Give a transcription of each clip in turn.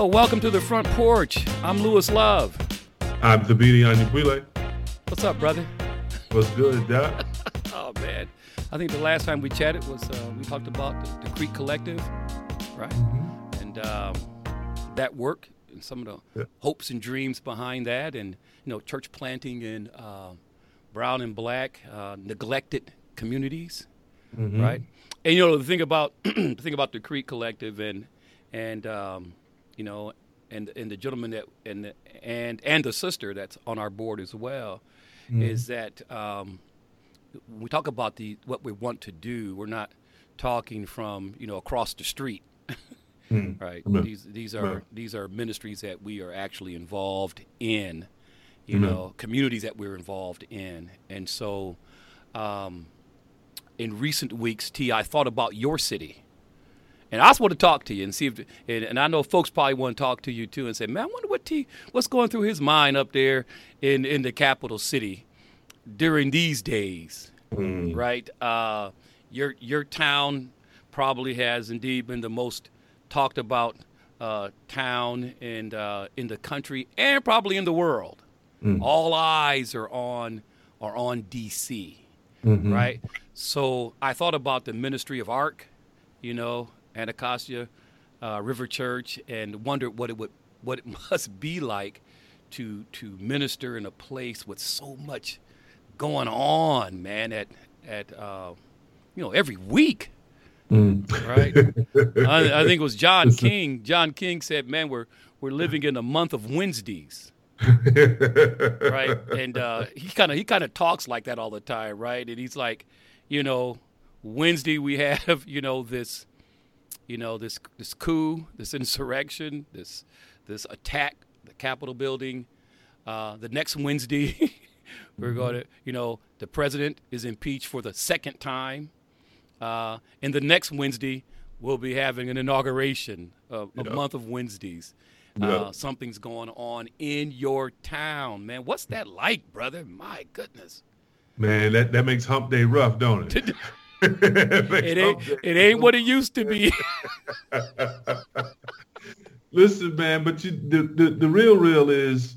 Well, welcome to the front porch. I'm Louis Love. I'm Thabiti Anyabwile. What's up, brother? What's good, Doc? oh man, I think the last time we chatted was uh, we talked about the, the Crete Collective, right? Mm-hmm. And um, that work and some of the yeah. hopes and dreams behind that, and you know, church planting in uh, brown and black uh, neglected communities, mm-hmm. right? And you know, the thing about the thing about the Crete Collective and and um, you know, and and the gentleman that and the, and and the sister that's on our board as well, mm-hmm. is that um, we talk about the what we want to do. We're not talking from you know across the street, mm-hmm. right? Amen. These these are these are ministries that we are actually involved in, you Amen. know, communities that we're involved in, and so. Um, in recent weeks, T, I thought about your city and I just want to talk to you and see if, and, and, I know folks probably want to talk to you too and say, man, I wonder what T, what's going through his mind up there in, in the capital city during these days, mm. right? Uh, your your town probably has indeed been the most talked about uh, town in uh, in the country and probably in the world. Mm. All eyes are on are on DC, mm-hmm. right? So I thought about the ministry of ARC, you know, Anacostia uh, River Church and wondered what it would what it must be like to to minister in a place with so much going on, man. At at uh, you know every week, mm. right? I, I, think it was John King. John King said, "Man, we're we're living in a month of Wednesdays." right, and uh, he kind of he kind of talks like that all the time, right? And he's like, you know, Wednesday we have you know this you know this this coup, this insurrection, this this attack, the Capitol building. Uh, the next Wednesday, we're mm-hmm. going to, you know, the president is impeached for the second time. Uh, and the next Wednesday, we'll be having an inauguration of a month of Wednesdays. Uh, something's going on in your town, man. What's that like, brother? My goodness. Man, that, that makes hump day rough, don't it? it ain't it ain't what it used to be. Listen, man, but you, the, the the real real is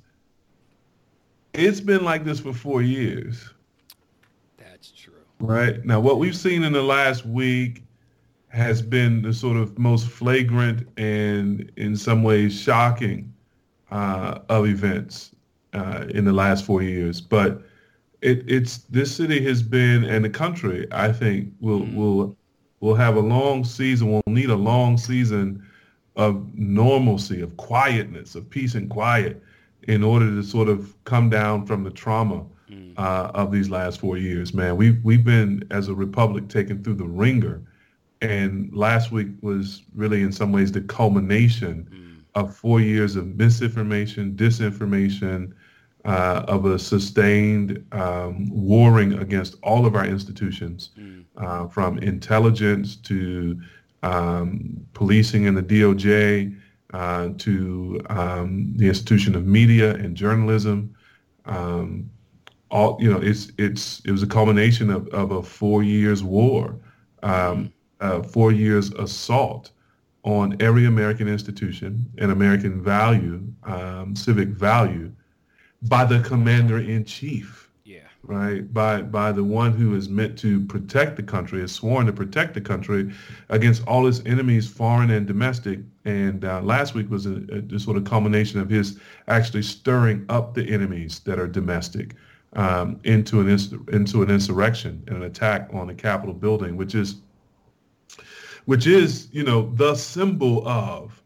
it's been like this for four years. That's true. Right now, what we've seen in the last week has been the sort of most flagrant and, in some ways, shocking uh, of events uh, in the last four years. But it, it's this city has been and the country I think will mm. will will have a long season. We'll need a long season of normalcy, of quietness, of peace and quiet, in order to sort of come down from the trauma mm. uh, of these last four years. Man, we've we've been as a republic taken through the ringer, and last week was really in some ways the culmination mm. of four years of misinformation, disinformation uh, of a sustained um, warring against all of our institutions, mm. uh, from intelligence to um, policing and the DOJ uh, to um, the institution of media and journalism. Um, all you know, it's it's it was a culmination of, of a four years war, um, mm. four years assault on every American institution and American value, um, civic value by the commander in chief. Yeah. Right. By by the one who is meant to protect the country, is sworn to protect the country against all its enemies, foreign and domestic. And uh, last week was a, a, sort of culmination of his actually stirring up the enemies that are domestic um, into an ins- into an insurrection and an attack on the Capitol building, which is which is you know the symbol of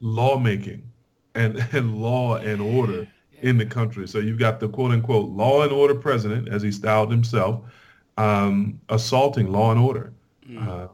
lawmaking and, and law and order in the country. So you've got the quote unquote law and order president, as he styled himself, um, assaulting law and order, mm. uh,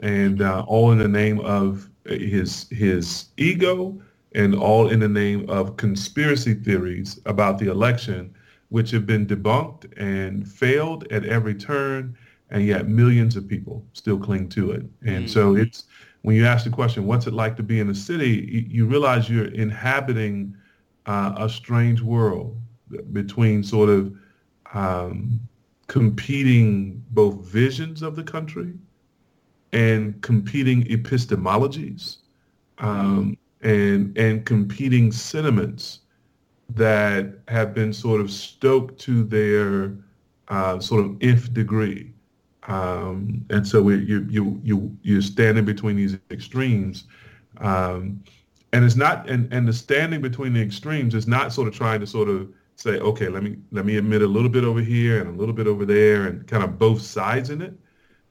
and uh, all in the name of his his ego, and all in the name of conspiracy theories about the election, which have been debunked and failed at every turn, and yet millions of people still cling to it. And mm. so it's when you ask the question, what's it like to be in a city? You, you realize you're inhabiting uh, a strange world between sort of um, competing both visions of the country and competing epistemologies. Um, and and competing sentiments that have been sort of stoked to their uh, sort of nth degree. Um, and so we, you you you you're standing between these extremes, um, and it's not and and the standing between the extremes is not sort of trying to sort of say, okay, let me let me admit a little bit over here and a little bit over there, and kind of both sides in it.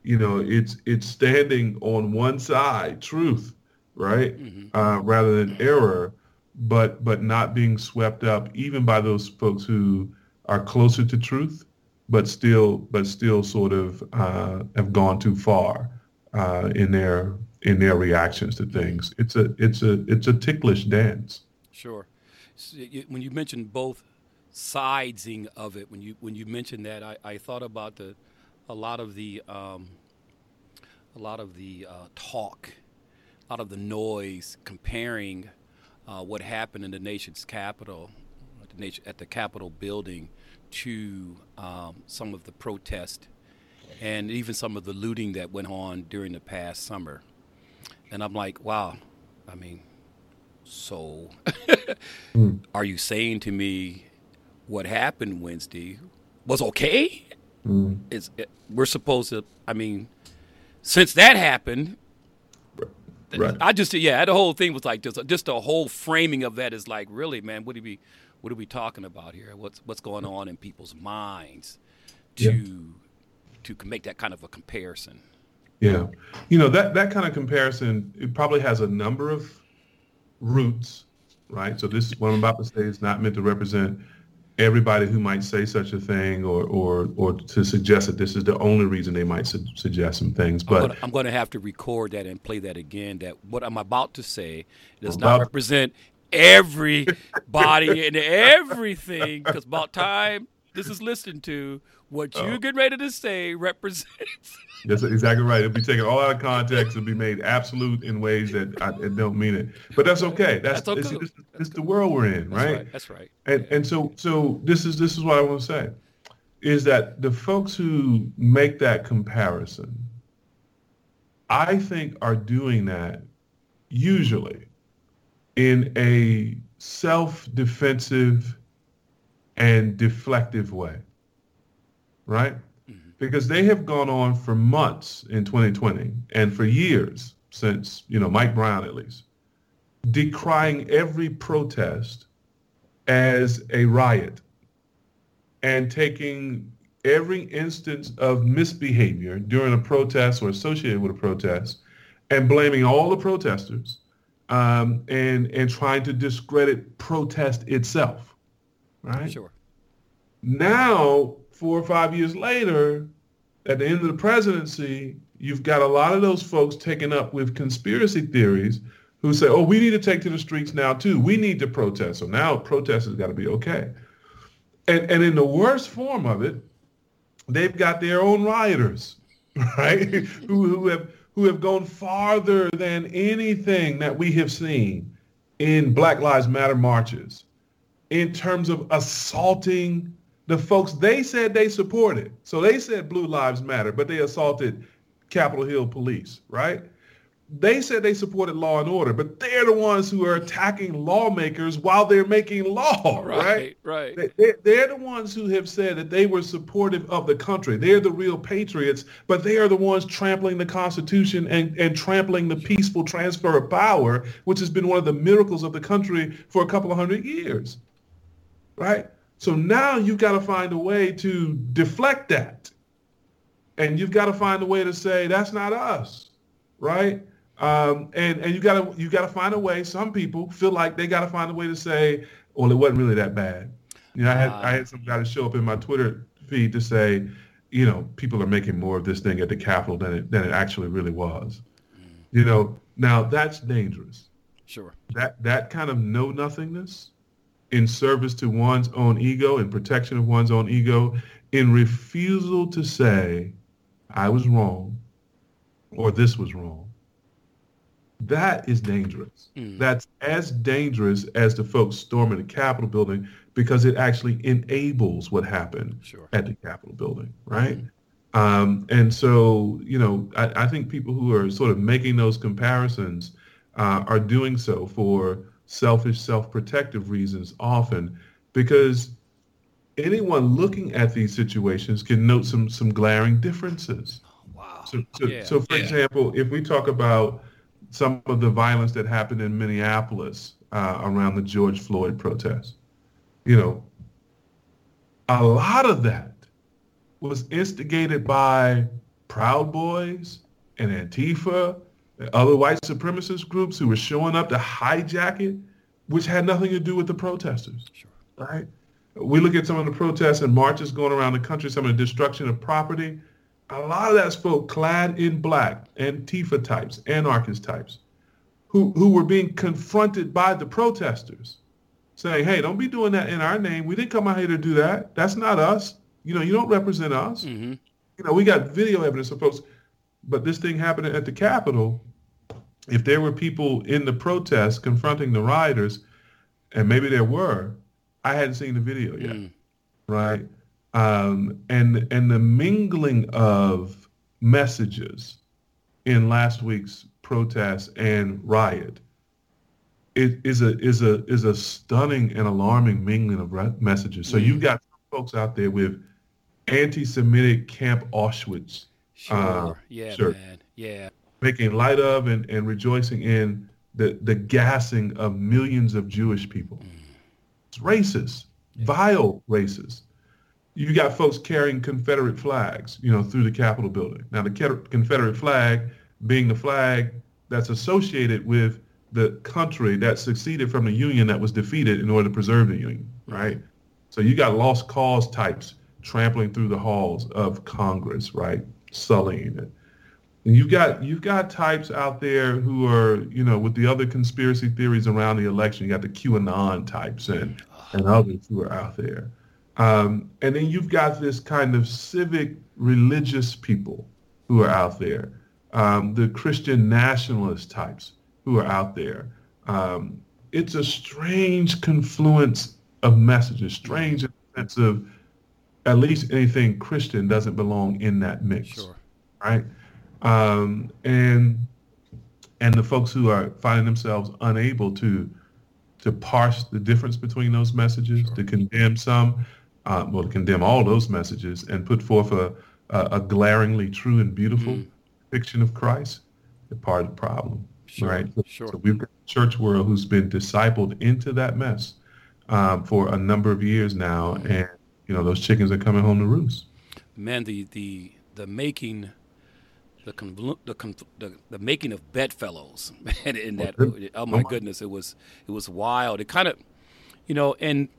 You know, it's it's standing on one side, truth, right, mm-hmm. uh, rather than error, but but not being swept up even by those folks who are closer to truth but still but still sort of uh, have gone too far uh, in their in their reactions to things. It's a it's a it's a ticklish dance. Sure. when you mentioned both sidesing of it, when you when you mentioned that, I, I thought about the a lot of the um, a lot of the uh, talk, a lot of the noise comparing uh, what happened in the nation's capital, at the, nation, at the Capitol building, to um, some of the protest and even some of the looting that went on during the past summer. And I'm like, wow, I mean, so mm. are you saying to me what happened Wednesday was okay? Mm. It's, it, we're supposed to, I mean, since that happened, right. I just, yeah, the whole thing was like just, just the whole framing of that is like, really, man, would he be, what are we talking about here? What's what's going on in people's minds to yeah. to make that kind of a comparison? Yeah, you know that that kind of comparison it probably has a number of roots, right? So this what I'm about to say is not meant to represent everybody who might say such a thing or or or to suggest that this is the only reason they might su- suggest some things but I'm going to have to record that and play that again that what i'm about to say does not represent everybody and everything because about time this is listened to what you oh. get ready to say represents that's exactly right. It'll be taken all out of context. And be made absolute in ways that I, don't mean it. But that's okay. That's, that's okay. This, this, is the world we're in right? That's right? that's right. And and so so this is this is what i want to say is that the folks who make that comparison i think are doing that usually in a self-defensive and deflective way, right? Mm-hmm. Because they have gone on for months in 2020 and for years since, you know, Mike Brown at least, decrying every protest as a riot and taking every instance of misbehavior during a protest or associated with a protest and blaming all the protesters um, and and trying to discredit protest itself, right? Sure. Now, four or five years later, at the end of the presidency, you've got a lot of those folks taken up with conspiracy theories who say, "Oh, we need to take to the streets now too. We need to protest." So now protest has got to be okay. And and in the worst form of it, they've got their own rioters, right? who who have who have gone farther than anything that we have seen in Black Lives Matter marches in terms of assaulting the folks they said they supported. So they said Blue Lives Matter, but they assaulted Capitol Hill police, right? they said they supported law and order, but they're the ones who are attacking lawmakers while they're making law, right? Right. right. They, they're the ones who have said that they were supportive of the country. They're the real patriots, but they are the ones trampling the Constitution and, and trampling the peaceful transfer of power, which has been one of the miracles of the country for a couple of hundred years, right? So now you've got to find a way to deflect that. And you've got to find a way to say, that's not us, right? Um, and and you gotta you gotta find a way. Some people feel like they gotta find a way to say, well, it wasn't really that bad. You know, I had uh, I had some guy to show up in my Twitter feed to say, you know, people are making more of this thing at the Capitol than it than it actually really was. Mm. You know, now that's dangerous. Sure. That that kind of know nothingness in service to one's own ego and protection of one's own ego, in refusal to say, I was wrong, or this was wrong that is dangerous. Mm. That's as dangerous as the folks storming the Capitol building because it actually enables what happened sure. at the Capitol building, right? Mm. Um, and so, you know, I, I, think people who are sort of making those comparisons uh, are doing so for selfish, self-protective reasons often, because anyone looking at these situations can note some some glaring differences. Wow. So, so, Yeah, so for yeah. example, if we talk about some of the violence that happened in Minneapolis uh, around the George Floyd protests, you know, a lot of that was instigated by Proud Boys and Antifa and other white supremacist groups who were showing up to hijack it, which had nothing to do with the protesters Sure. right? We look at some of the protests and marches going around the country, some of the destruction of property. A lot of that's folk clad in black, Antifa types, anarchist types, who, who were being confronted by the protesters, saying, hey, don't be doing that in our name. We didn't come out here to do that. That's not us. You know, you don't represent us. hmm You know, we got video evidence of folks, but this thing happening at the Capitol, if there were people in the protest confronting the rioters, and maybe there were, I hadn't seen the video yet, Mm. right? Um, and and the mingling of messages in last week's protest and riot it is a is a is a stunning and alarming mingling of messages. So you've got folks out there with anti-Semitic Camp Auschwitz Sure. Uh, yeah, sure. man. Yeah. making light of and, and rejoicing in the, the gassing of millions of Jewish people. It's racist, vile racist. You got folks carrying Confederate flags, you know, through the Capitol building. Now, the Confederate flag being the flag that's associated with the country that succeeded from the Union that was defeated in order to preserve the Union, right? So you got lost cause types trampling through the halls of Congress, right? Sullying it. And you've got you've got types out there who are, you know, with the other conspiracy theories around the election. You got the QAnon types and and others who are out there. Um, and then you've got this kind of civic religious people who are out there. Um, the Christian nationalist types who are out there. Um, it's a strange confluence of messages, strange in the sense of at least anything Christian doesn't belong in that mix Sure. right? Um, and and the folks who are finding themselves unable to to parse the difference between those messages, to condemn some, uh, well, to condemn all those messages, and put forth a a, a glaringly true and beautiful Mm. depiction of Christ, they're part of the problem, Sure, right? So, sure. so we've got a church world who's been discipled into that mess um, for a number of years now, Mm. and you know those chickens are coming home to roost. Man, the the the making. The, convol- the, con- the the making of bedfellows, man, in that oh my Oh my. goodness, it was it was wild. It kind of, you know, and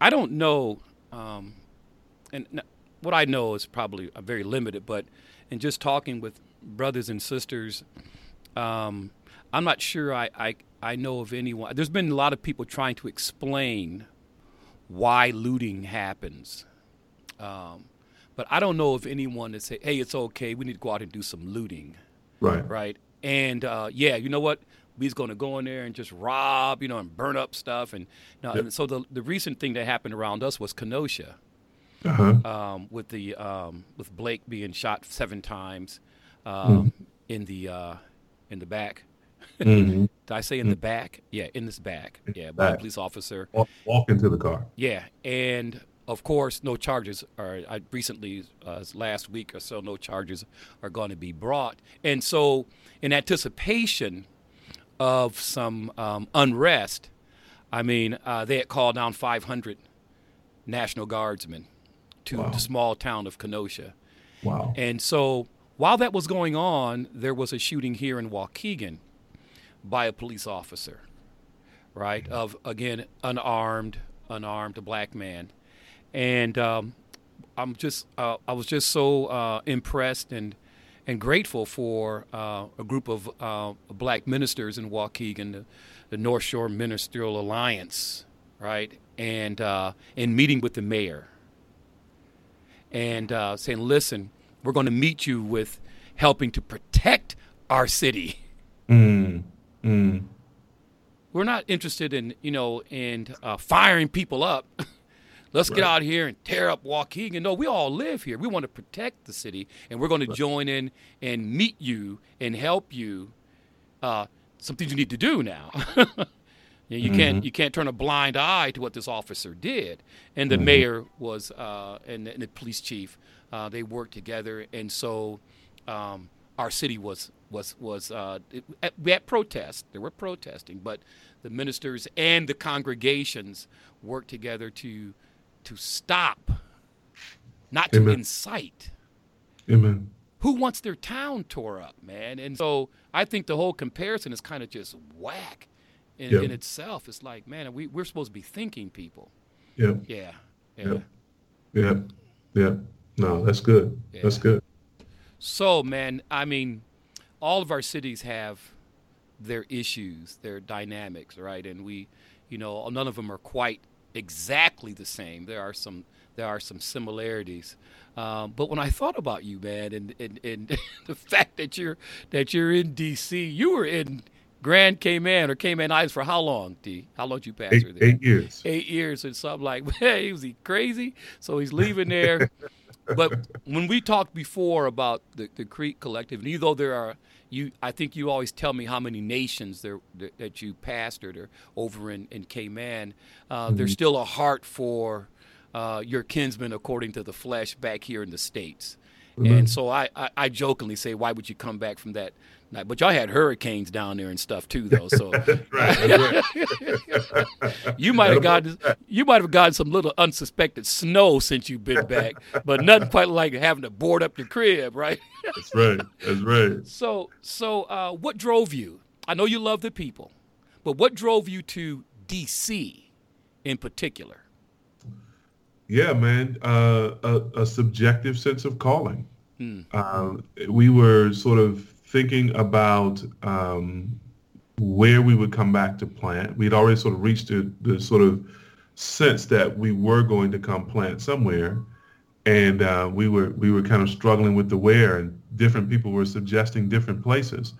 I don't know, um, and what I know is probably uh, very limited, but in just talking with brothers and sisters, um, I'm not sure I, I, I know of anyone. There's been a lot of people trying to explain why looting happens. Um, but I don't know if anyone that say, hey, it's okay, we need to go out and do some looting Right. right? And uh, yeah, you know what? We's going to go in there and just rob, you know, and burn up stuff. And, you know, Yep. and so the the recent thing that happened around us was Kenosha, Uh-huh. um, with the um, with Blake being shot seven times um, in the uh, in the back. Mhm. Did I say in the back? Yeah, in this back. Yeah, by a police officer. Walk, walk into the car. Yeah, and of course, no charges are. I recently, uh, last week or so, no charges are going to be brought. And so, in anticipation of some um, unrest, I mean, uh, they had called down 500 National Guardsmen to Wow. the small town of Kenosha. Wow. And so, while that was going on, there was a shooting here in Waukegan by a police officer, right? Of again, unarmed, unarmed, black man, and um, I'm just, uh, I was just so uh, impressed and and grateful for uh, a group of uh, black ministers in Waukegan, the, the North Shore Ministerial Alliance, right? And uh, and meeting with the mayor and uh, saying, listen, we're going to meet you with helping to protect our city. Mm. Mm. We're not interested in, you know, in uh, firing people up. Let's get out here and tear up Waukegan. No, we all live here. We want to protect the city, and we're going to join in and meet you and help you uh, something you need to do now. you, you mm-hmm. can't you can't turn a blind eye to what this officer did. And the mm-hmm. mayor was uh, and, and, the police chief uh, they worked together, and so um, our city was was was uh, it, we had protests. There were protesting, but the ministers and the congregations worked together to to stop, not Amen. to incite. Amen. Who wants their town tore up, man? And so I think the whole comparison is kind of just whack in, yep. in itself. It's like, man, we, we're supposed to be thinking people. Yeah. Yeah. Yeah. Yeah. Yeah. No, that's good. Yeah. That's good. So, man, I mean, all of our cities have their issues, their dynamics, right? And we, you know, none of them are quite exactly the same. There are some there are some similarities. Um, but when I thought about you, man, and, and, and the fact that you're that you're in D.C., you were in Grand Cayman or Cayman Islands for how long, D? How long did you pastor eight, there? Eight years. Eight years, and something like, hey, was he crazy? So he's leaving there. but when we talked before about the, the Crete Collective, and even though there are you I think you always tell me how many nations there that you pastored or over in in Cayman. Uh, mm-hmm. There's still a heart for uh, your kinsmen according to the flesh back here in the states. Mm-hmm. And so I, I, I, jokingly say, why would you come back from that but y'all had hurricanes down there and stuff too, though. So right, you might have gotten you might have gotten some little unsuspected snow since you've been back, but nothing quite like having to board up your crib, right? That's right. That's right. So so uh, what drove you? I know you love the people, but what drove you to D.C. in particular? Yeah, man, uh, a, a, subjective sense of calling. Hmm. Uh, we were sort of thinking about um, where we would come back to plant. We'd already sort of reached the, the, sort of sense that we were going to come plant somewhere, and uh, we were we were kind of struggling with the where, and different people were suggesting different places.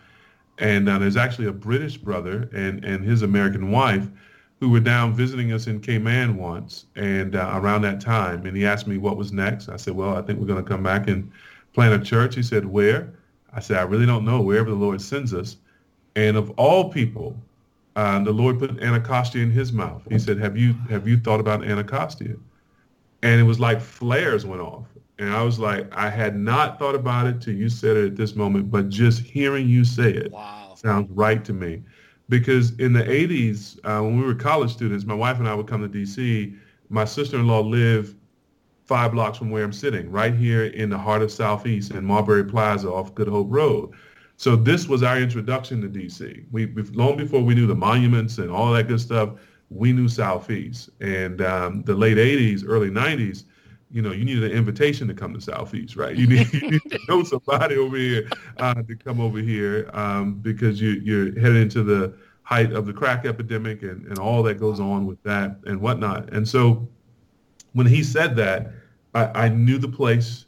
And uh, there's actually a British brother and and his American wife who were down visiting us in Cayman once, and uh, around that time, and he asked me what was next. I said, well, I think we're going to come back and plant a church. He said, where? I said, I really don't know wherever the Lord sends us. And of all people, uh, the Lord put Anacostia in his mouth. He said, have you, have you thought about Anacostia? And it was like flares went off. And I was like, I had not thought about it till you said it at this moment, but just hearing you say it wow. sounds right to me. Because in the 80s, uh, when we were college students, my wife and I would come to D.C. My sister-in-law lived five blocks from where I'm sitting, right here in the heart of Southeast in Marbury Plaza off Good Hope Road. So this was our introduction to DC. We long before we knew the monuments and all that good stuff, we knew Southeast. And um, the late '80s, early '90s, you know, you needed an invitation to come to Southeast, right? You need, you need to know somebody over here uh, to come over here um, because you, you're headed into the height of the crack epidemic and, and all that goes on with that and whatnot. And so when he said that, I, I knew the place,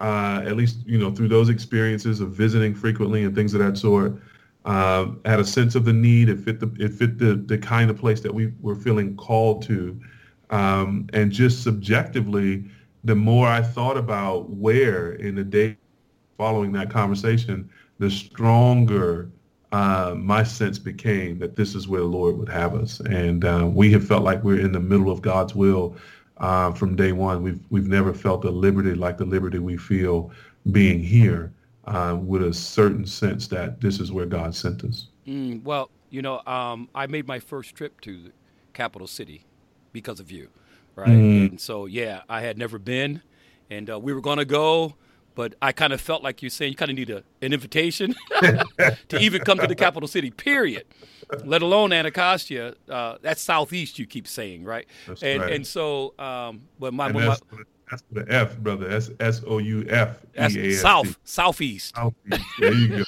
uh, at least you know through those experiences of visiting frequently and things of that sort. Uh, had a sense of the need. It fit the it fit the the kind of place that we were feeling called to, um, and just subjectively, the more I thought about where in the day following that conversation, the stronger uh, my sense became that this is where the Lord would have us. And uh, we have felt like we're in the middle of God's will uh, from day one. We've we've never felt a liberty like the liberty we feel being here, uh, with a certain sense that this is where God sent us. Mm, well, you know, um, I made my first trip to the capital city because of you, right? Mm. And so, yeah, I had never been, and uh, we were going to go but I kind of felt like you're saying you kind of need a, an invitation to even come to the capital city, period let alone Anacostia. Uh, that's southeast. You keep saying, right? That's and right. and so, um, but my, and my that's the F, brother. That's S O U F. That's South, southeast. Southeast. There you go.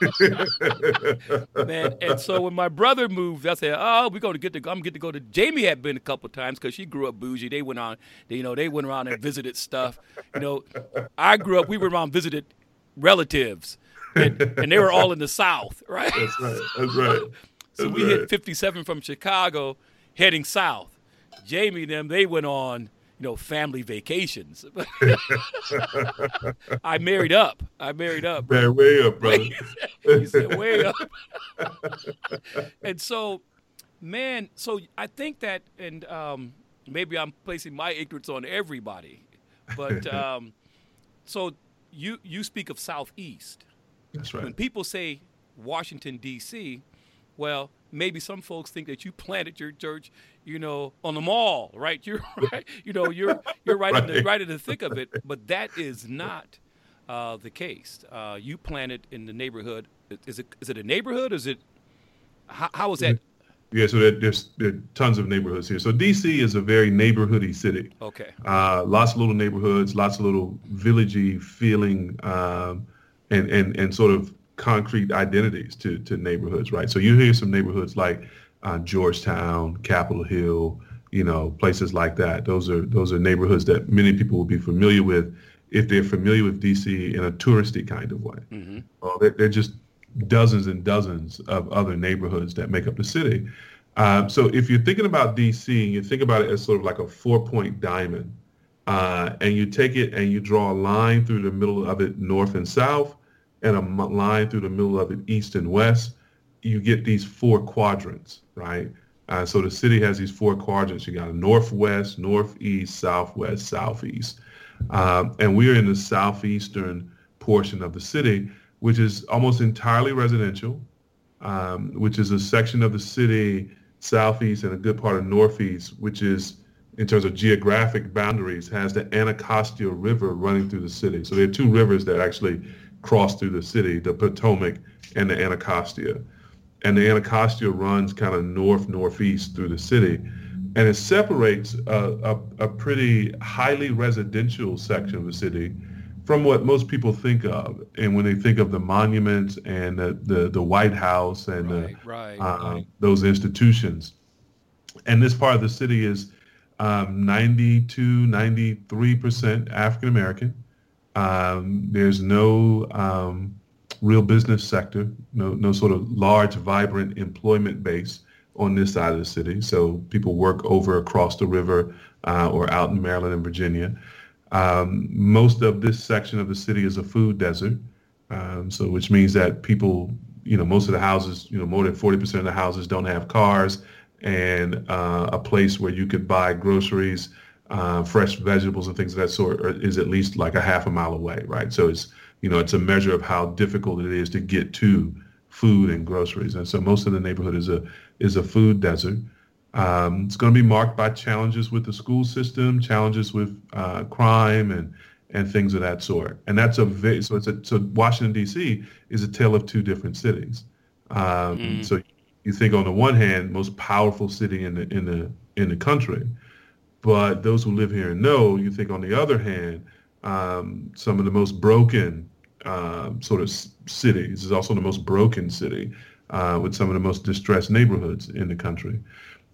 Man, and so when my brother moved, I said, "Oh, we're going to get to. I'm get to go to." Jamie had been a couple times because she grew up bougie. They went on, they, you know, they went around and visited stuff. You know, I grew up. We were around visited relatives, and, and they were all in the South, right? That's right. That's right. So we hit 57 from Chicago, heading south. Jamie and them, they went on, you know, family vacations. I married up. I married up. Man, way up, brother. you said way up. and so, man, so I think that, and um, maybe I'm placing my ignorance on everybody, but um, so you you speak of Southeast. That's right. When people say Washington D.C., well, maybe some folks think that you planted your church, you know, on the mall, right? You're right, you know, you're you're right, right. In the right in the thick of it, but that is not uh, the case. Uh, you planted in the neighborhood. Is it is it a neighborhood? Is it how, how is that? Yeah, so there, there's there are tons of neighborhoods here. So DC is a very neighborhoody city. Okay. Uh, lots of little neighborhoods, lots of little villagey feeling, um, and and and sort of concrete identities to to neighborhoods, right? So you hear some neighborhoods like uh, Georgetown, Capitol Hill, you know, places like that. Those are those are neighborhoods that many people will be familiar with if they're familiar with DC in a touristy kind of way. Mm-hmm. Well, they're, they're, just dozens and dozens of other neighborhoods that make up the city. Uh, so if you're thinking about DC, you think about it as sort of like a four-point diamond, uh, and you take it and you draw a line through the middle of it, north and south, and a line through the middle of it, east and west. You get these four quadrants, right? Uh, so the city has these four quadrants. You got a northwest, northeast, southwest, southeast. Um, and we're in the southeastern portion of the city, which is almost entirely residential, um, which is a section of the city southeast and a good part of northeast, which is in terms of geographic boundaries, has the Anacostia River running through the city. So there are two rivers that actually cross through the city, the Potomac and the Anacostia and the Anacostia runs kind of north northeast through the city, and it separates a, a, a, pretty highly residential section of the city from what most people think of, and when they think of the monuments and the the, the White House and right, the, right, uh, right. those institutions, and this part of the city is um, 92, 93 percent African American. Um, there's no um, real business sector, no, no sort of large, vibrant employment base on this side of the city. So people work over across the river uh, or out in Maryland and Virginia. Um, most of this section of the city is a food desert. Um, so which means that people, you know, most of the houses, you know, more than 40% of the houses don't have cars and uh, a place where you could buy groceries, uh, fresh vegetables and things of that sort is at least like a half a mile away, right? So it's you know, it's a measure of how difficult it is to get to food and groceries. And so most of the neighborhood is a is a food desert. Um, it's going to be marked by challenges with the school system, challenges with uh, crime, and and things of that sort. And that's a very, so it's a so Washington D.C. is a tale of two different cities. Um, mm. So you think on the one hand, most powerful city in the in the in the country, but those who live here know. You think on the other hand, um, some of the most broken uh, sort of cities. It's also the most broken city uh, with some of the most distressed neighborhoods in the country.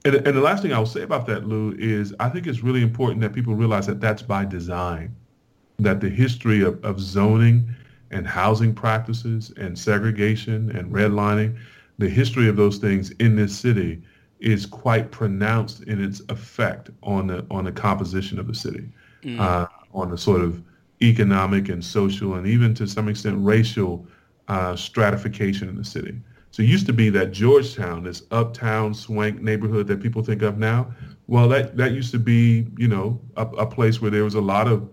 And, and the last thing I'll say about that, Lou, is I think it's really important that people realize that that's by design, that the history of, of zoning and housing practices and segregation and redlining, the history of those things in this city is quite pronounced in its effect on the on the composition of the city. Mm. Uh, on the sort of economic and social and even to some extent racial uh, stratification in the city. So it used to be that Georgetown, this uptown swank neighborhood that people think of now, well, that, that used to be, you know, a, a place where there was a lot of,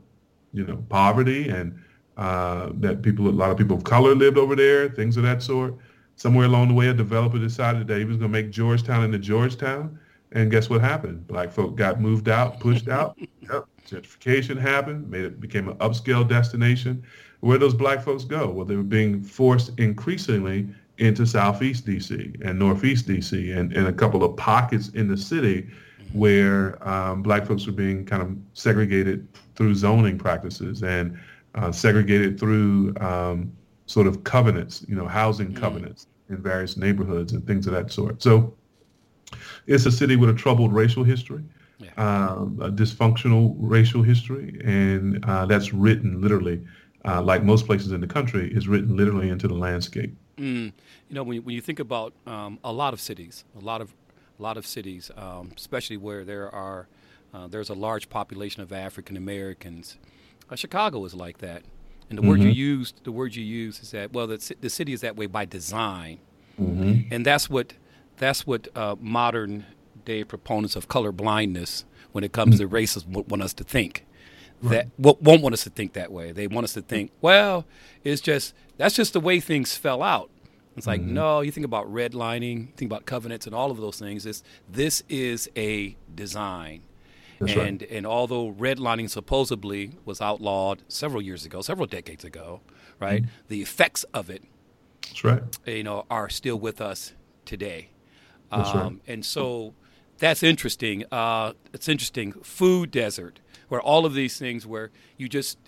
you know, poverty and uh, that people, a lot of people of color lived over there, things of that sort. Somewhere along the way, a developer decided that he was going to make Georgetown into Georgetown. And guess what happened? Black folk got moved out, pushed out. yep. Gentrification happened, made it became an upscale destination. Where those black folks go? Well, they were being forced increasingly into Southeast DC and Northeast DC and, and a couple of pockets in the city where um, black folks were being kind of segregated through zoning practices and uh, segregated through um, sort of covenants, you know, housing mm. covenants in various neighborhoods and things of that sort. So it's a city with a troubled racial history yeah. um, a dysfunctional racial history, and uh, that's written literally, uh, like most places in the country, is written literally into the landscape. Mm. You know, when you, when you think about um, a lot of cities, a lot of a lot of cities, um, especially where there are Uh, there's a large population of African Americans. Uh, Chicago is like that, and the mm-hmm. word you used, the word you used is that well, the, the city is that way by design, mm-hmm. and that's what that's what uh, modern day proponents of color blindness, when it comes mm-hmm. to racism, want us to think. Right. That won't want us to think that way. They want us to think, well, it's just that's just the way things fell out. It's like, mm-hmm. no, you think about redlining, think about covenants and all of those things. This this is a design. That's and right. and although redlining supposedly was outlawed several years ago, several decades ago, right? Mm-hmm. The effects of it, that's right, you know, are still with us today. Um, right. And so that's interesting. Uh, it's interesting. Food desert, where all of these things, where you just,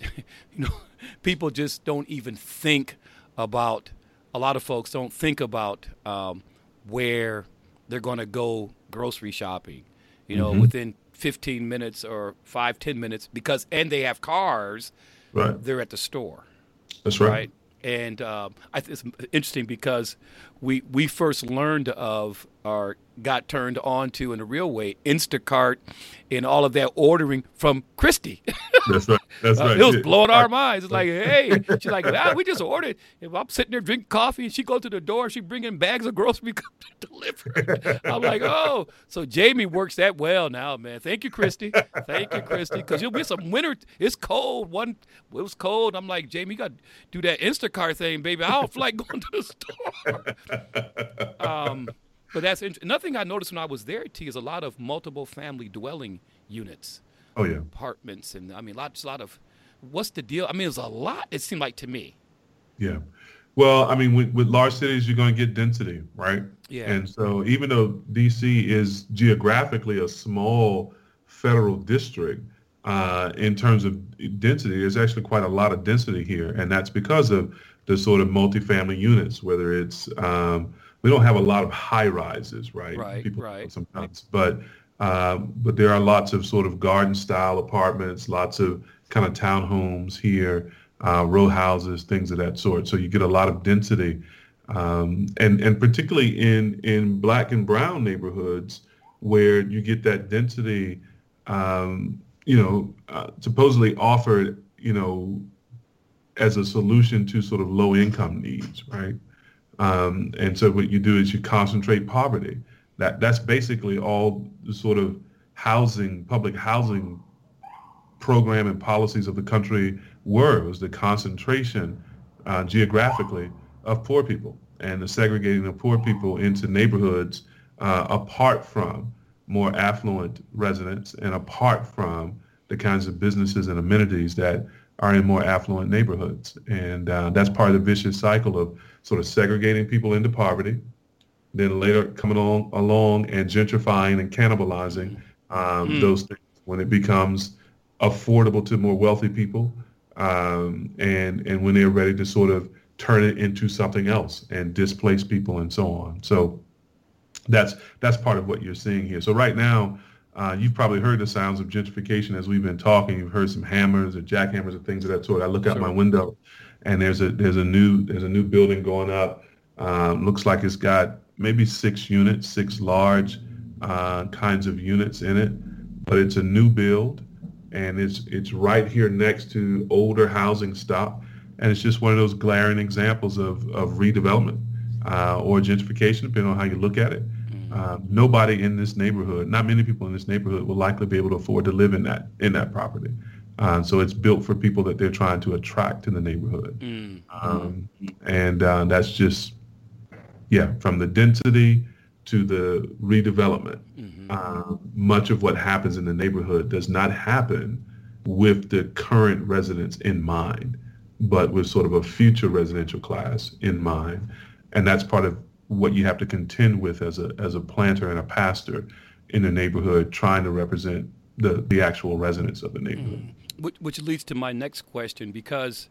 you know, people just don't even think about. A lot of folks don't think about um, where they're going to go grocery shopping. You know, mm-hmm. within 15 minutes or five, 10 minutes, because and they have cars. Right. They're at the store. That's right. right? And um, I think it's interesting because we we first learned of or got turned on to in a real way Instacart and all of that ordering from Christy. That's right. That's uh, right. It was blowing our minds. It's like, hey, she's like, ah, we just ordered. If I'm sitting there drinking coffee and she go to the door, she bringing bags of groceries to deliver. I'm like, oh, so Jamie works that well now, man. Thank you, Christy. Thank you, Christy, because you'll be some winter. It's cold. One, it was cold. I'm like, Jamie, you got to do that Instacart thing, baby. I don't feel like going to the store. Um, but that's another thing I noticed when I was there. T is a lot of multiple family dwelling units. Oh yeah, apartments and I mean lots, a lot of. What's the deal? I mean, it's a lot. It seemed like to me. Yeah. Well, I mean, with, with large cities, you're going to get density, right? Yeah. And so, even though DC is geographically a small federal district, uh, in terms of density, there's actually quite a lot of density here, and that's because of the sort of multifamily units, whether it's um, we don't have a lot of high rises, right? Right, People right. Sometimes, but um, but there are lots of sort of garden style apartments, lots of kind of townhomes here, uh, row houses, things of that sort. So you get a lot of density, um, and and particularly in in black and brown neighborhoods where you get that density, um, you know, uh, supposedly offered, you know, as a solution to sort of low income needs, right? Um, and so what you do is you concentrate poverty. That that's basically all the sort of housing, public housing program and policies of the country were was the concentration uh, geographically of poor people and the segregating of poor people into neighborhoods uh, apart from more affluent residents and apart from the kinds of businesses and amenities that are in more affluent neighborhoods. And uh, that's part of the vicious cycle of sort of segregating people into poverty, then later coming along, along and gentrifying and cannibalizing um, mm. those things when it becomes affordable to more wealthy people um, and, and when they're ready to sort of turn it into something else and displace people and so on. So that's that's part of what you're seeing here. So right now, uh, you've probably heard the sounds of gentrification as we've been talking. You've heard some hammers or jackhammers or things of that sort. I look out my window, and there's a there's a new there's a new building going up. Um, looks like it's got maybe six units, six large uh, kinds of units in it, but it's a new build, and it's it's right here next to older housing stock, and it's just one of those glaring examples of of redevelopment uh, or gentrification, depending on how you look at it. Uh, nobody in this neighborhood, not many people in this neighborhood, will likely be able to afford to live in that in that property. Uh, so it's built for people that they're trying to attract in the neighborhood, mm. um, and uh, that's just yeah, from the density to the redevelopment. Mm-hmm. Uh, much of what happens in the neighborhood does not happen with the current residents in mind, but with sort of a future residential class in mind, and that's part of what you have to contend with as a as a planter and a pastor in the neighborhood, trying to represent the the actual residents of the neighborhood. Mm. Which, which leads to my next question, because,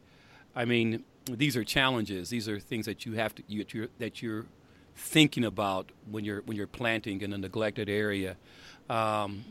I mean, these are challenges. These are things that you have to you, you're, that you're thinking about when you're when you're planting in a neglected area. Um,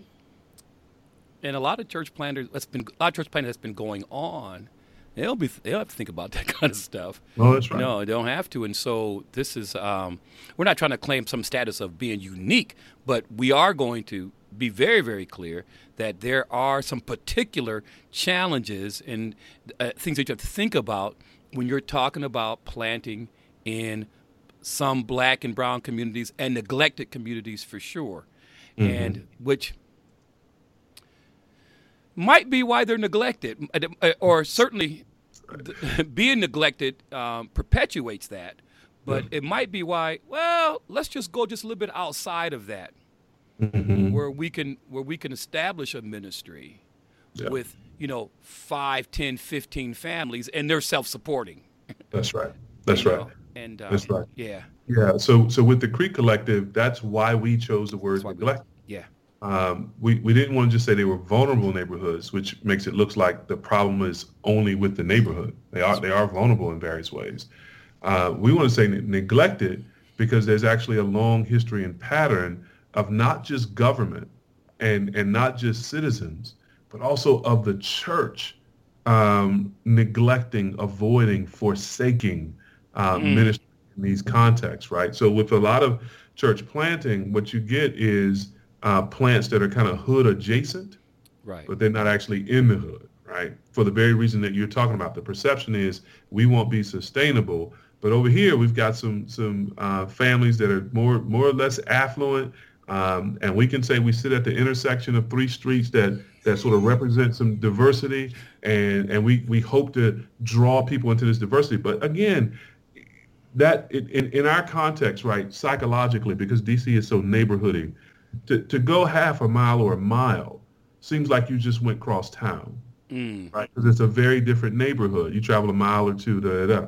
and a lot of church planters, that's been a lot of church planters that's been going on they don't be they don't have to think about that kind of stuff. Oh, that's right. No, they don't have to. And so this is um, we're not trying to claim some status of being unique, but we are going to be very, very clear that there are some particular challenges and uh, things that you have to think about when you're talking about planting in some black and brown communities and neglected communities for sure, mm-hmm. and which might be why they're neglected, uh, or certainly being neglected um, perpetuates that. But it might be why. Well, let's just go just a little bit outside of that, mm-hmm. where we can where we can establish a ministry yeah. with you know five, ten, fifteen families, and they're self-supporting. That's right. That's right. Know? And uh, that's right. Yeah. Yeah. So so with the Crete Collective, that's why we chose the word neglect. We, yeah. Um, we, we didn't want to just say they were vulnerable neighborhoods, which makes it look like the problem is only with the neighborhood. They are they are vulnerable in various ways. Uh, we want to say neglected because there's actually a long history and pattern of not just government and and not just citizens, but also of the church um, neglecting, avoiding, forsaking uh, mm. ministry in these contexts, right? So with a lot of church planting, what you get is uh, plants that are kind of hood adjacent, right? But they're not actually in the hood, right? For the very reason that you're talking about, the perception is we won't be sustainable. But over here, we've got some some uh, families that are more more or less affluent, um, and we can say we sit at the intersection of three streets that that sort of represent some diversity, and and we we hope to draw people into this diversity. But again, that in, in our context, right, psychologically, because DC is so neighborhoody, to, to go half a mile or a mile seems like you just went cross town, mm. right? Because it's a very different neighborhood. You travel a mile or two, da, da, da.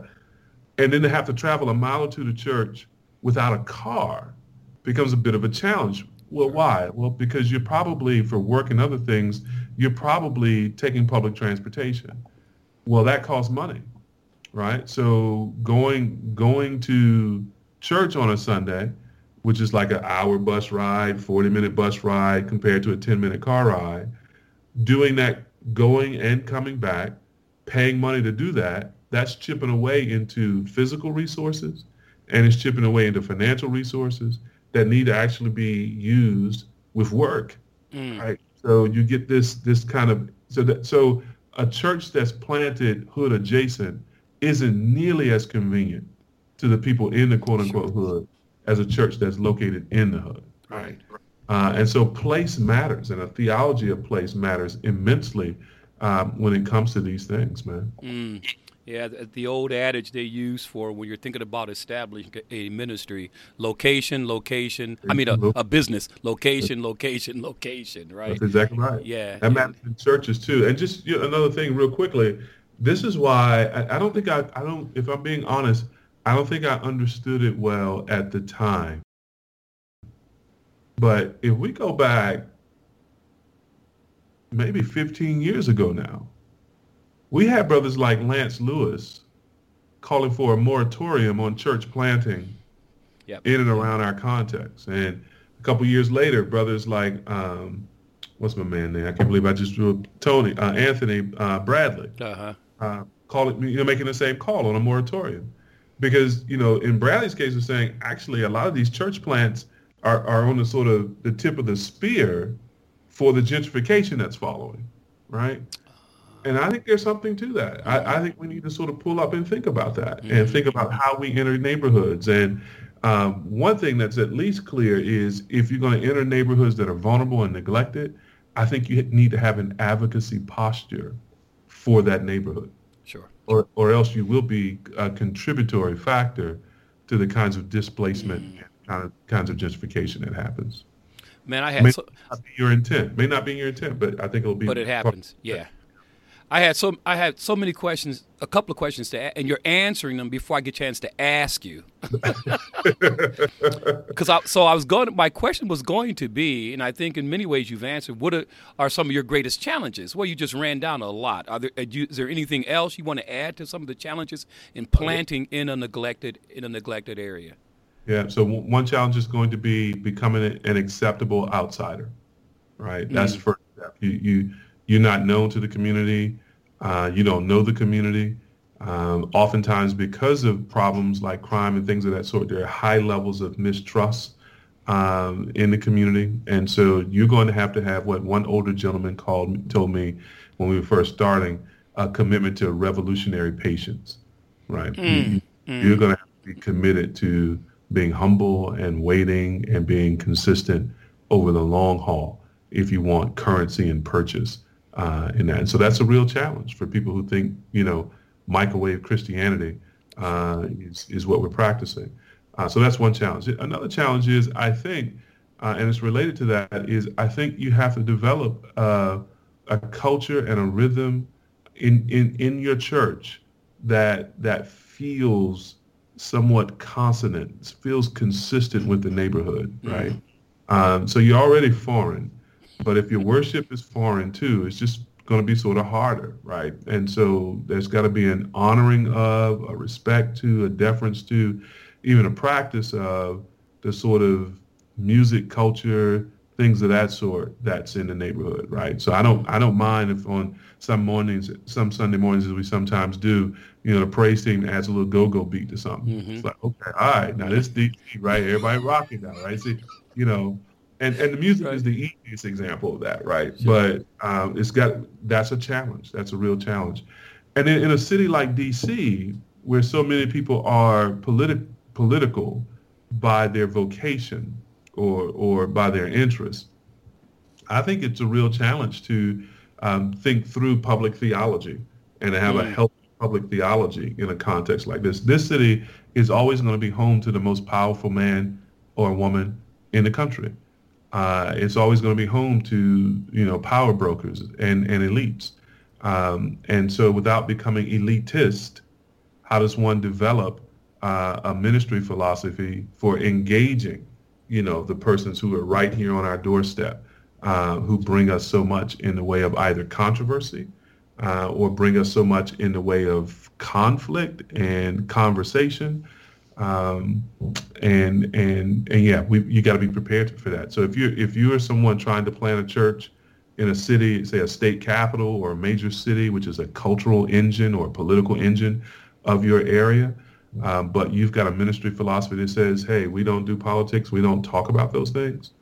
and then to have to travel a mile or two to church without a car becomes a bit of a challenge. Well, why? Well, because you're probably, for work and other things, you're probably taking public transportation. Well, that costs money right? So going going to church on a Sunday, which is like an hour bus ride, 40 minute bus ride compared to a 10 minute car ride, doing that going and coming back, paying money to do that, that's chipping away into physical resources and it's chipping away into financial resources that need to actually be used with work. Mm. Right. So you get this this kind of so that so a church that's planted hood adjacent isn't nearly as convenient to the people in the quote unquote hood as a church that's located in the hood. Right. Uh, and so place matters, and a theology of place matters immensely um, when it comes to these things, man. Mm. Yeah, the old adage they use for when you're thinking about establishing a ministry: location, location. I mean, a, a business: location, location, location. Right. That's exactly right. Yeah. That matters in churches too. And just you know, another thing, real quickly, this is why I, I don't think I, I don't, if I'm being honest, I don't think I understood it well at the time. But if we go back maybe 15 years ago now, we had brothers like Lance Lewis calling for a moratorium on church planting yep. in and around our context. And a couple years later, brothers like um, what's my man name? I can't believe I just drew Tony uh, Anthony uh, Bradley. Uh-huh uh, call it, you know, making the same call on a moratorium. Because, you know, in Bradley's case, we're saying actually a lot of these church plants are, are on the sort of the tip of the spear for the gentrification that's following, right? And I think there's something to that. I, I think we need to sort of pull up and think about that mm-hmm. and think about how we enter neighborhoods. And um, one thing that's at least clear is if you're going to enter neighborhoods that are vulnerable and neglected, I think you need to have an advocacy posture for that neighborhood. Or, or else you will be a contributory factor to the kinds of displacement mm. and kind of, kinds of gentrification that happens. Man, I had may so, not be your intent. May not be your intent, but I think it'll be. But it happens. Yeah. I had so I had so many questions, a couple of questions to, and you're answering them before I get a chance to ask you. Because so I was going. My question was going to be, and I think in many ways you've answered. What are, are some of your greatest challenges? Well, you just ran down a lot. Are there, is there anything else you want to add to some of the challenges in planting in a neglected in a neglected area? Yeah. So one challenge is going to be becoming an acceptable outsider. Right. That's mm. first step. You you you're not known to the community. Uh, you don't know the community. Um, oftentimes, because of problems like crime and things of that sort, there are high levels of mistrust um, in the community, and so you're going to have to have what one older gentleman called told me when we were first starting a commitment to revolutionary patience, right? Mm, you, are going to have to be committed to being humble and waiting and being consistent over the long haul if you want currency and purchase uh, in that. And so that's a real challenge for people who think, you know, microwave Christianity uh, is, is what we're practicing. Uh, so that's one challenge. Another challenge is, I think, uh, and it's related to that, is I think you have to develop uh, a culture and a rhythm in, in, in your church that that feels somewhat consonant, feels consistent with the neighborhood, right? Mm-hmm. Um, so you're already foreign, but if your worship is foreign too, it's just going to be sort of harder, right? And so there's got to be an honoring of, a respect to, a deference to, even a practice of the sort of music culture, things of that sort that's in the neighborhood, right? So I don't I don't mind if on some mornings, some Sunday mornings as we sometimes do, you know, the praise team adds a little go-go beat to something. Mm-hmm. It's like, okay, all right, now this DC, right? Everybody rocking now, right? See, you know, and and the music right. is the easiest example of that, right? But um, it's got that's a challenge. That's a real challenge. And in, in a city like DC, where so many people are politi- political by their vocation or or by their interest, I think it's a real challenge to um, think through public theology and to have mm. a healthy public theology in a context like this. This city is always going to be home to the most powerful man or woman in the country uh, it's always going to be home to you know power brokers and and elites. Um, and so, without becoming elitist, how does one develop uh, a ministry philosophy for engaging, you know, the persons who are right here on our doorstep, uh, who bring us so much in the way of either controversy uh, or bring us so much in the way of conflict and conversation um, and and and yeah, we you got to be prepared for that. So if you if you are someone trying to plant a church in a city, say a state capital or a major city, which is a cultural engine or a political engine of your area, um, but you've got a ministry philosophy that says, hey, we don't do politics, we don't talk about those things.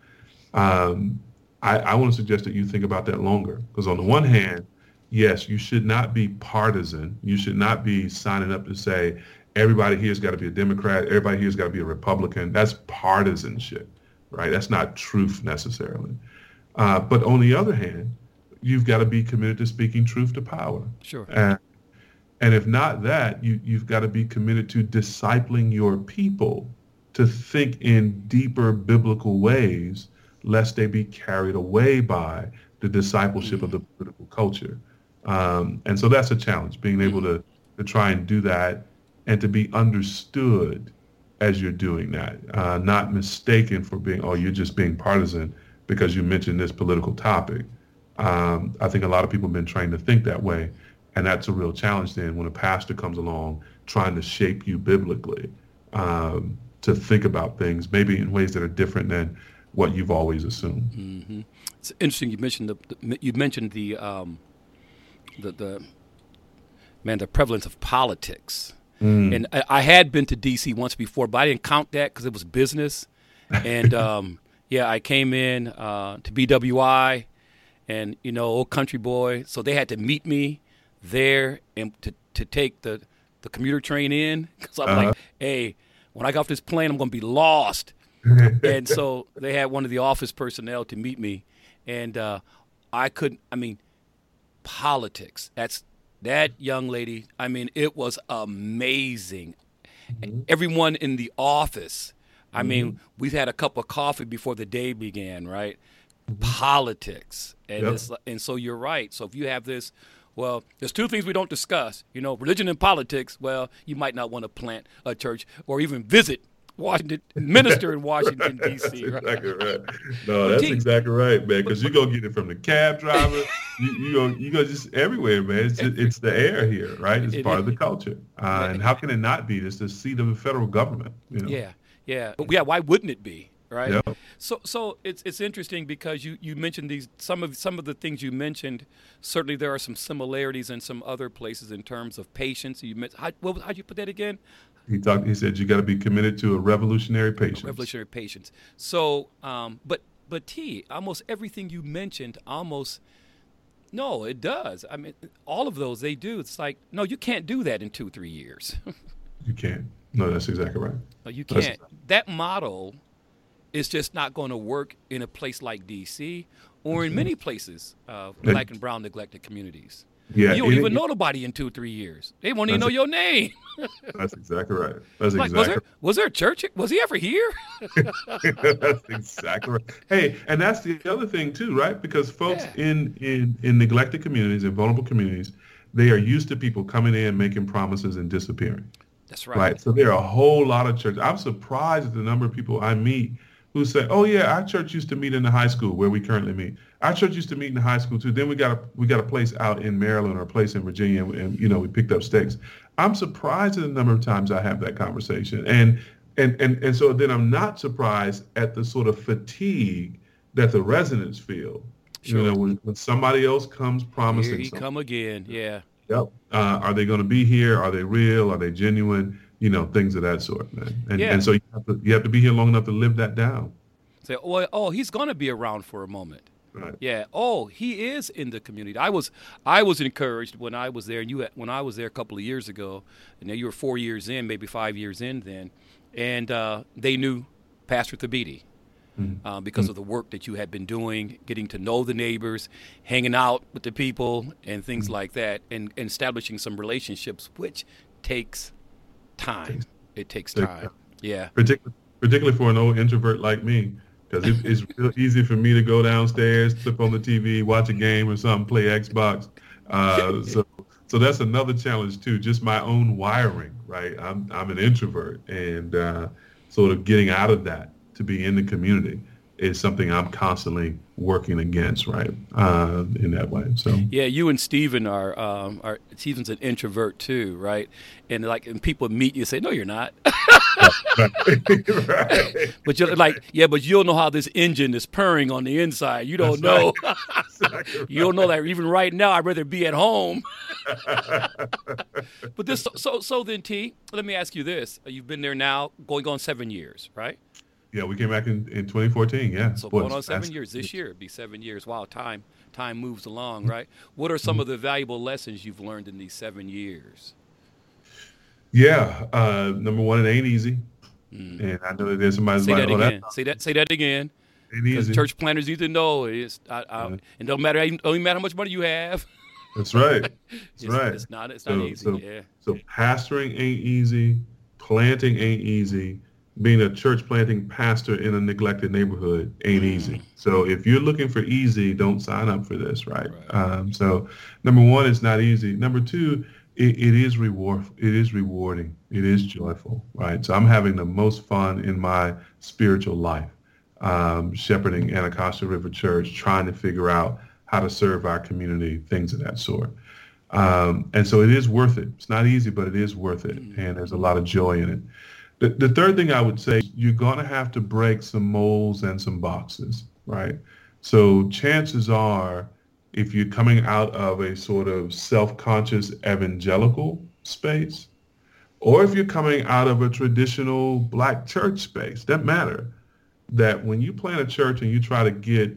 Um, I, I want to suggest that you think about that longer, because on the one hand, yes, you should not be partisan. You should not be signing up to say, everybody here's got to be a Democrat, everybody here's got to be a Republican. That's partisanship, right? That's not truth necessarily. Uh, but on the other hand, you've got to be committed to speaking truth to power. Sure. And, and if not that, you, you've got to be committed to discipling your people to think in deeper biblical ways, lest they be carried away by the discipleship mm-hmm. of the political culture. Um, and so that's a challenge, being able to, to try and do that and to be understood as you're doing that, uh, not mistaken for being, oh, you're just being partisan because you mentioned this political topic. Um, I think a lot of people have been trained to think that way. And that's a real challenge then when a pastor comes along trying to shape you biblically um, to think about things maybe in ways that are different than what you've always assumed. Mm-hmm. It's interesting you mentioned the, the you mentioned the, um, the the man the prevalence of politics Mm. And I, I, had been to DC once before, but I didn't count that because it was business. And um, yeah, I came in uh, to BWI, and you know, old country boy. So they had to meet me there and to to take the the commuter train in because I'm uh-huh. like, hey, when I get off this plane, I'm going to be lost. and so they had one of the office personnel to meet me, and uh, I couldn't. I mean, politics. That's that young lady, I mean, it was amazing. Mm-hmm. Everyone in the office, I mm-hmm. mean, we've had a cup of coffee before the day began, right? Mm-hmm. Politics. And, yep. and so you're right. So if you have this, well, there's two things we don't discuss. You know, religion and politics. Well, you might not want to plant a church or even visit Washington, minister in Washington D.C. Right? Exactly right. No, that's exactly right, man. Because you go get it from the cab driver. you, you go you go just everywhere, man. It's just, it's the air here, right? It's it, part it, of the culture. Uh, and how can it not be? It's the seat of the federal government. You know? Yeah, yeah, but yeah. Why wouldn't it be? Right. Yeah. So so it's it's interesting because you, you mentioned these some of some of the things you mentioned. Certainly there are some similarities in some other places in terms of patience. You mentioned how, what, how'd you put that again? He talked. He said you got to be committed to a revolutionary patience. Revolutionary patience. So, um, but but T, almost everything you mentioned, almost no, it does. I mean, all of those they do. It's like no, you can't do that in two three years. you can't. No, that's exactly right. No, you can't. Exactly. That model is just not going to work in a place like D.C. or in mm-hmm. many places, uh, black and brown neglected communities. Yeah, you don't even know nobody in two, three years. They won't even know your name. that's exactly right. That's like, exactly. Was there, was there a church? Was he ever here? that's exactly right. Hey, and that's the other thing too, right? Because folks yeah. in in in neglected communities, in vulnerable communities, they are used to people coming in, making promises, and disappearing. That's right. Right. So there are a whole lot of churches. I'm surprised at the number of people I meet who say, "Oh yeah, our church used to meet in the high school where we currently meet. Our church used to meet in the high school too. Then we got a we got a place out in Maryland or a place in Virginia, and, and you know we picked up sticks." I'm surprised at the number of times I have that conversation, and and and and so then I'm not surprised at the sort of fatigue that the residents feel. Sure. You know, when, when somebody else comes promising, here he come again, yeah. Yep. Uh, are they going to be here? Are they real? Are they genuine? you know, things of that sort, man. And, yeah. and so you have, to, you have to be here long enough to live that down. Say, oh, oh, he's going to be around for a moment. Right. Yeah. Oh, he is in the community. I was I was encouraged when I was there, and you when I was there a couple of years ago, and you were four years in, maybe five years in then, and uh, they knew Pastor Thabiti. Mm-hmm. Uh, because mm-hmm. of the work that you had been doing, getting to know the neighbors, hanging out with the people, and things mm-hmm. like that, and, and establishing some relationships, which takes time. It takes time. Yeah. Particularly, particularly for an old introvert like me, because it, it's real easy for me to go downstairs, flip on the TV, watch a game or something, play Xbox. Uh, so, so that's another challenge too. Just my own wiring, right? I'm I'm an introvert, and uh, sort of getting out of that to be in the community is something I'm constantly working against, right? Uh, in that way. So yeah, you and Stephen are um, are Stephen's an introvert too, right? And like, and people meet you say, "No, you're not." right. But you're like, yeah, but you'll know how this engine is purring on the inside. You don't That's know. Right. Exactly you don't know that even right now. I'd rather be at home. but this, so so then, T. Let me ask you this: You've been there now, going on seven years, right? Yeah, we came back in, in 2014. Yeah. So Boy, going on seven years. This year it'd be seven years. Wow, time time moves along, right? What are some mm-hmm. of the valuable lessons you've learned in these seven years? Yeah, uh, number one, it ain't easy, mm. and I know that there's somebody say like, that oh, again. Say that. Say that again. Because church planners need to know it's I, I, yeah. and don't matter don't matter how much money you have. That's right. That's it's, right. It's not. It's not easy. So, yeah. So pastoring ain't easy. Planting ain't easy being a church planting pastor in a neglected neighborhood ain't mm. easy. So if you're looking for easy, don't sign up for this, right? right. Um, so number one, it's not easy. Number two, it, it is reward. It is rewarding. It is joyful, right? So I'm having the most fun in my spiritual life, um, shepherding Anacostia River Church, trying to figure out how to serve our community, things of that sort. Um, and so it is worth it. It's not easy, but it is worth it, mm. and there's a lot of joy in it. The, the third thing I would say, you're going to have to break some molds and some boxes, right? So chances are, if you're coming out of a sort of self-conscious evangelical space, or if you're coming out of a traditional black church space, doesn't matter. That when you plant a church and you try to get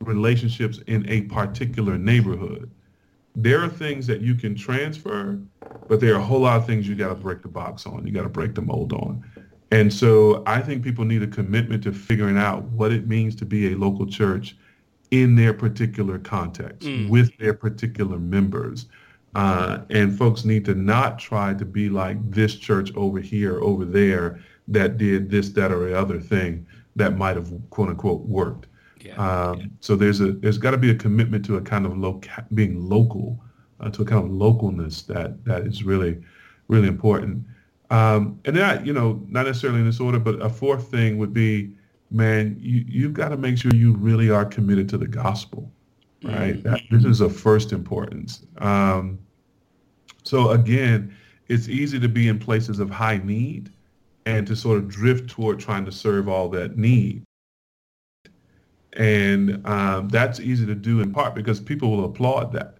relationships in a particular neighborhood, there are things that you can transfer, but there are a whole lot of things you got to break the box on. You got to break the mold on. And so I think people need a commitment to figuring out what it means to be a local church in their particular context mm. with their particular members. Uh, and folks need to not try to be like this church over here, over there, that did this, that, or the other thing that might have quote unquote worked. Yeah, um, yeah. So there's a there's got to be a commitment to a kind of loca- being local, uh, to a kind of localness that that is really really important. Um, and then, you know, not necessarily in this order, but a fourth thing would be, man, you you've got to make sure you really are committed to the gospel, right? Mm-hmm. That, this is of first importance. Um, so again, it's easy to be in places of high need and to sort of drift toward trying to serve all that need. And um, that's easy to do in part because people will applaud that.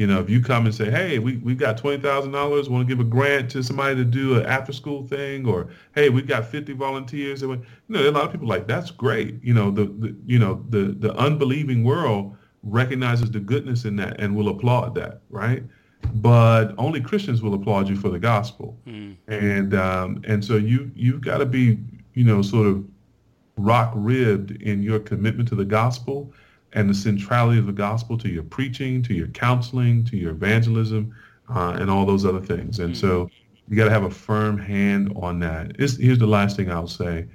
You know, if you come and say, "Hey, we we got twenty thousand dollars, want to give a grant to somebody to do an after school thing," or "Hey, we've got fifty volunteers," you know, a lot of people like that's great. You know, the, the you know the the unbelieving world recognizes the goodness in that and will applaud that, right? But only Christians will applaud you for the gospel, mm. and um, and so you you've got to be you know sort of rock ribbed in your commitment to the gospel and the centrality of the gospel to your preaching, to your counseling, to your evangelism, uh, and all those other things. And so you got to have a firm hand on that. It's, here's the last thing I'll say.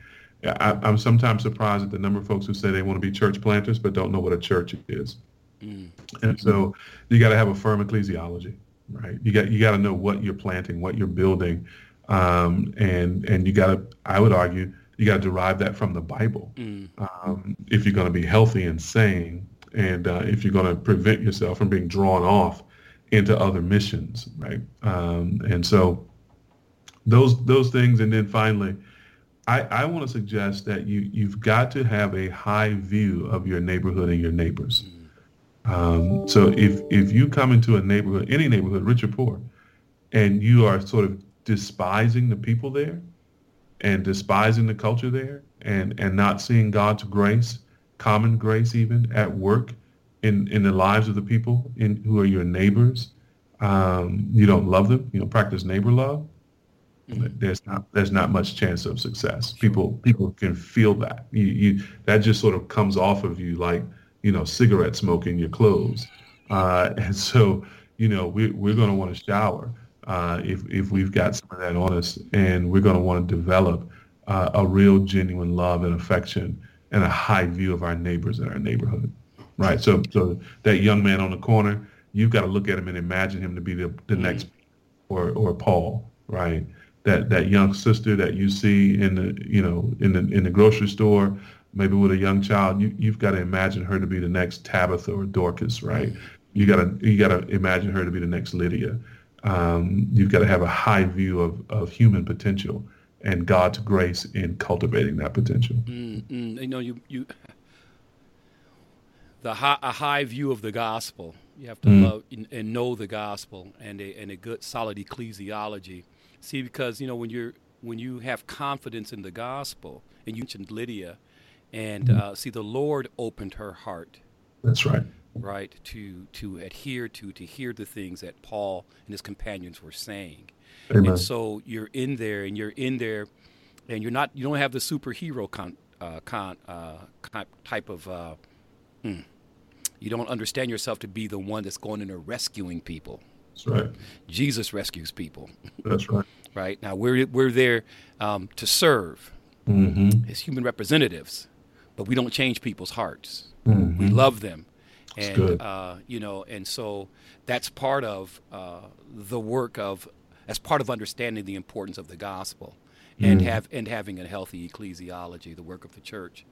I, am sometimes surprised at the number of folks who say they want to be church planters but don't know what a church is. Mm. And so you got to have a firm ecclesiology, right? You got you got to know what you're planting, what you're building, um, and and you got to. I would argue you got to derive that from the Bible. Mm. Um, if you're going to be healthy and sane, and uh, if you're going to prevent yourself from being drawn off into other missions, right? Um, and so those those things, and then finally, I, I want to suggest that you you've got to have a high view of your neighborhood and your neighbors. Mm. Um, so if if you come into a neighborhood, any neighborhood, rich or poor, and you are sort of despising the people there, and despising the culture there and, and not seeing God's grace, common grace even at work in, in the lives of the people in, who are your neighbors. Um, you don't love them, you know, practice neighbor love. Mm-hmm. There's not there's not much chance of success. People people can feel that. You, you that just sort of comes off of you like you know cigarette smoke in your clothes. Uh, and so you know we we're going to want to shower uh, if, if we've got some of that on us. And we're going to want to develop uh, a real genuine love and affection and a high view of our neighbors in our neighborhood. Right so so that young man on the corner you've got to look at him and imagine him to be the, the mm-hmm. next or or paul right? That that young sister that you see in the you know in the in the grocery store maybe with a young child you, you've got to imagine her to be the next tabitha or dorcas right? You got to you got to imagine her to be the next lydia um, you've got to have a high view of, of human potential and God's grace in cultivating that potential. Mm-hmm. You know, you you the high, a high view of the gospel. You have to mm. love and know the gospel and a, and a good solid ecclesiology. See, because you know when you're when you have confidence in the gospel, and you mentioned Lydia, and mm. uh, see the Lord opened her heart. That's right right, to to adhere to, to hear the things that Paul and his companions were saying. Amen. And so you're in there, and you're in there, and you're not, you don't have the superhero con, uh, con, uh, type of. Uh, hmm, you don't understand yourself to be the one that's going in there rescuing people. That's right. Jesus rescues people. That's right. right now we're we're there um, to serve mm-hmm. as human representatives, but we don't change people's hearts. Mm-hmm. We love them and uh, you know, and so that's part of uh, the work of as part of understanding the importance of the gospel, and mm. have and having a healthy ecclesiology, the work of the church.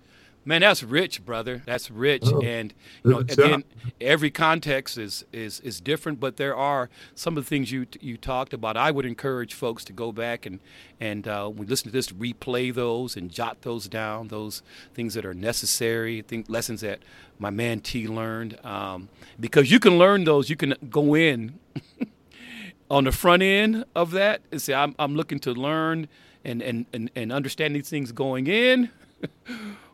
Man, that's rich, brother. That's rich, oh, and you know, again, every context is is is different. But there are some of the things you you talked about. I would encourage folks to go back and and uh, when listen to this, replay those and jot those down. Those things that are necessary. Think lessons that my man T learned, um, because you can learn those. You can go in on the front end of that and say, I'm I'm looking to learn and and and, and understand these things going in.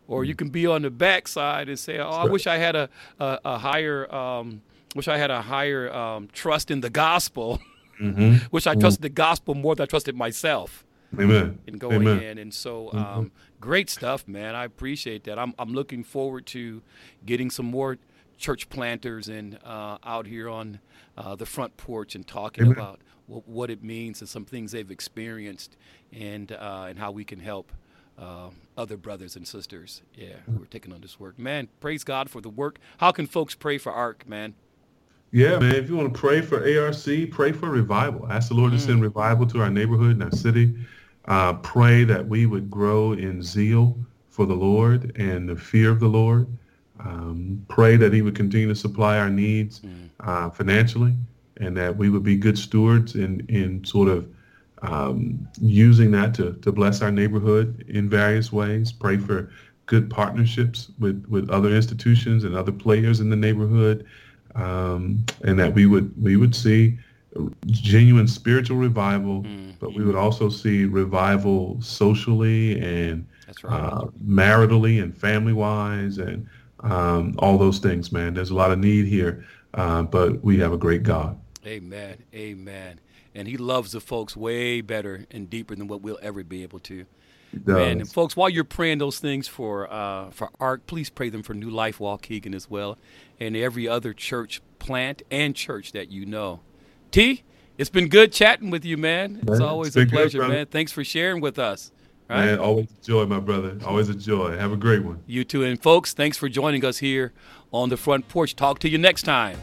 or you can be on the backside and say, "Oh, I wish I had a a, a higher, um, wish I had a higher um, trust in the gospel. Mm-hmm. wish I trusted mm-hmm. the gospel more than I trusted myself." Amen. And going Amen. in, and so um, mm-hmm. great stuff, man. I appreciate that. I'm I'm looking forward to getting some more church planters and uh, out here on uh, the front porch and talking Amen. about what it means and some things they've experienced and uh, and how we can help uh, other brothers and sisters, yeah, who are taking on this work. Man, praise God for the work. How can folks pray for ARC, man? Yeah, man. If you want to pray for ARC, pray for revival. Ask the Lord mm. to send revival to our neighborhood and our city. Uh, pray that we would grow in zeal for the Lord and the fear of the Lord. Um, pray that He would continue to supply our needs mm. uh, financially, and that we would be good stewards in in sort of um, using that to, to bless our neighborhood in various ways. Pray for good partnerships with, with other institutions and other players in the neighborhood. um, and that we would we would see genuine spiritual revival, mm-hmm. but we would also see revival socially and right. uh, maritally and family wise and um, all those things. Man, there's a lot of need here, uh, but we have a great God. Amen. Amen. And He loves the folks way better and deeper than what we'll ever be able to. Man, and folks, while you're praying those things for uh, for ARC, please pray them for New Life Waukegan as well, and every other church plant and church that you know. T, it's been good chatting with you, man. man it's always it's a pleasure, good, man. Thanks for sharing with us. Right? Man, always a joy, my brother. Always a joy. Have a great one. You too. And folks, thanks for joining us here on the front porch. Talk to you next time.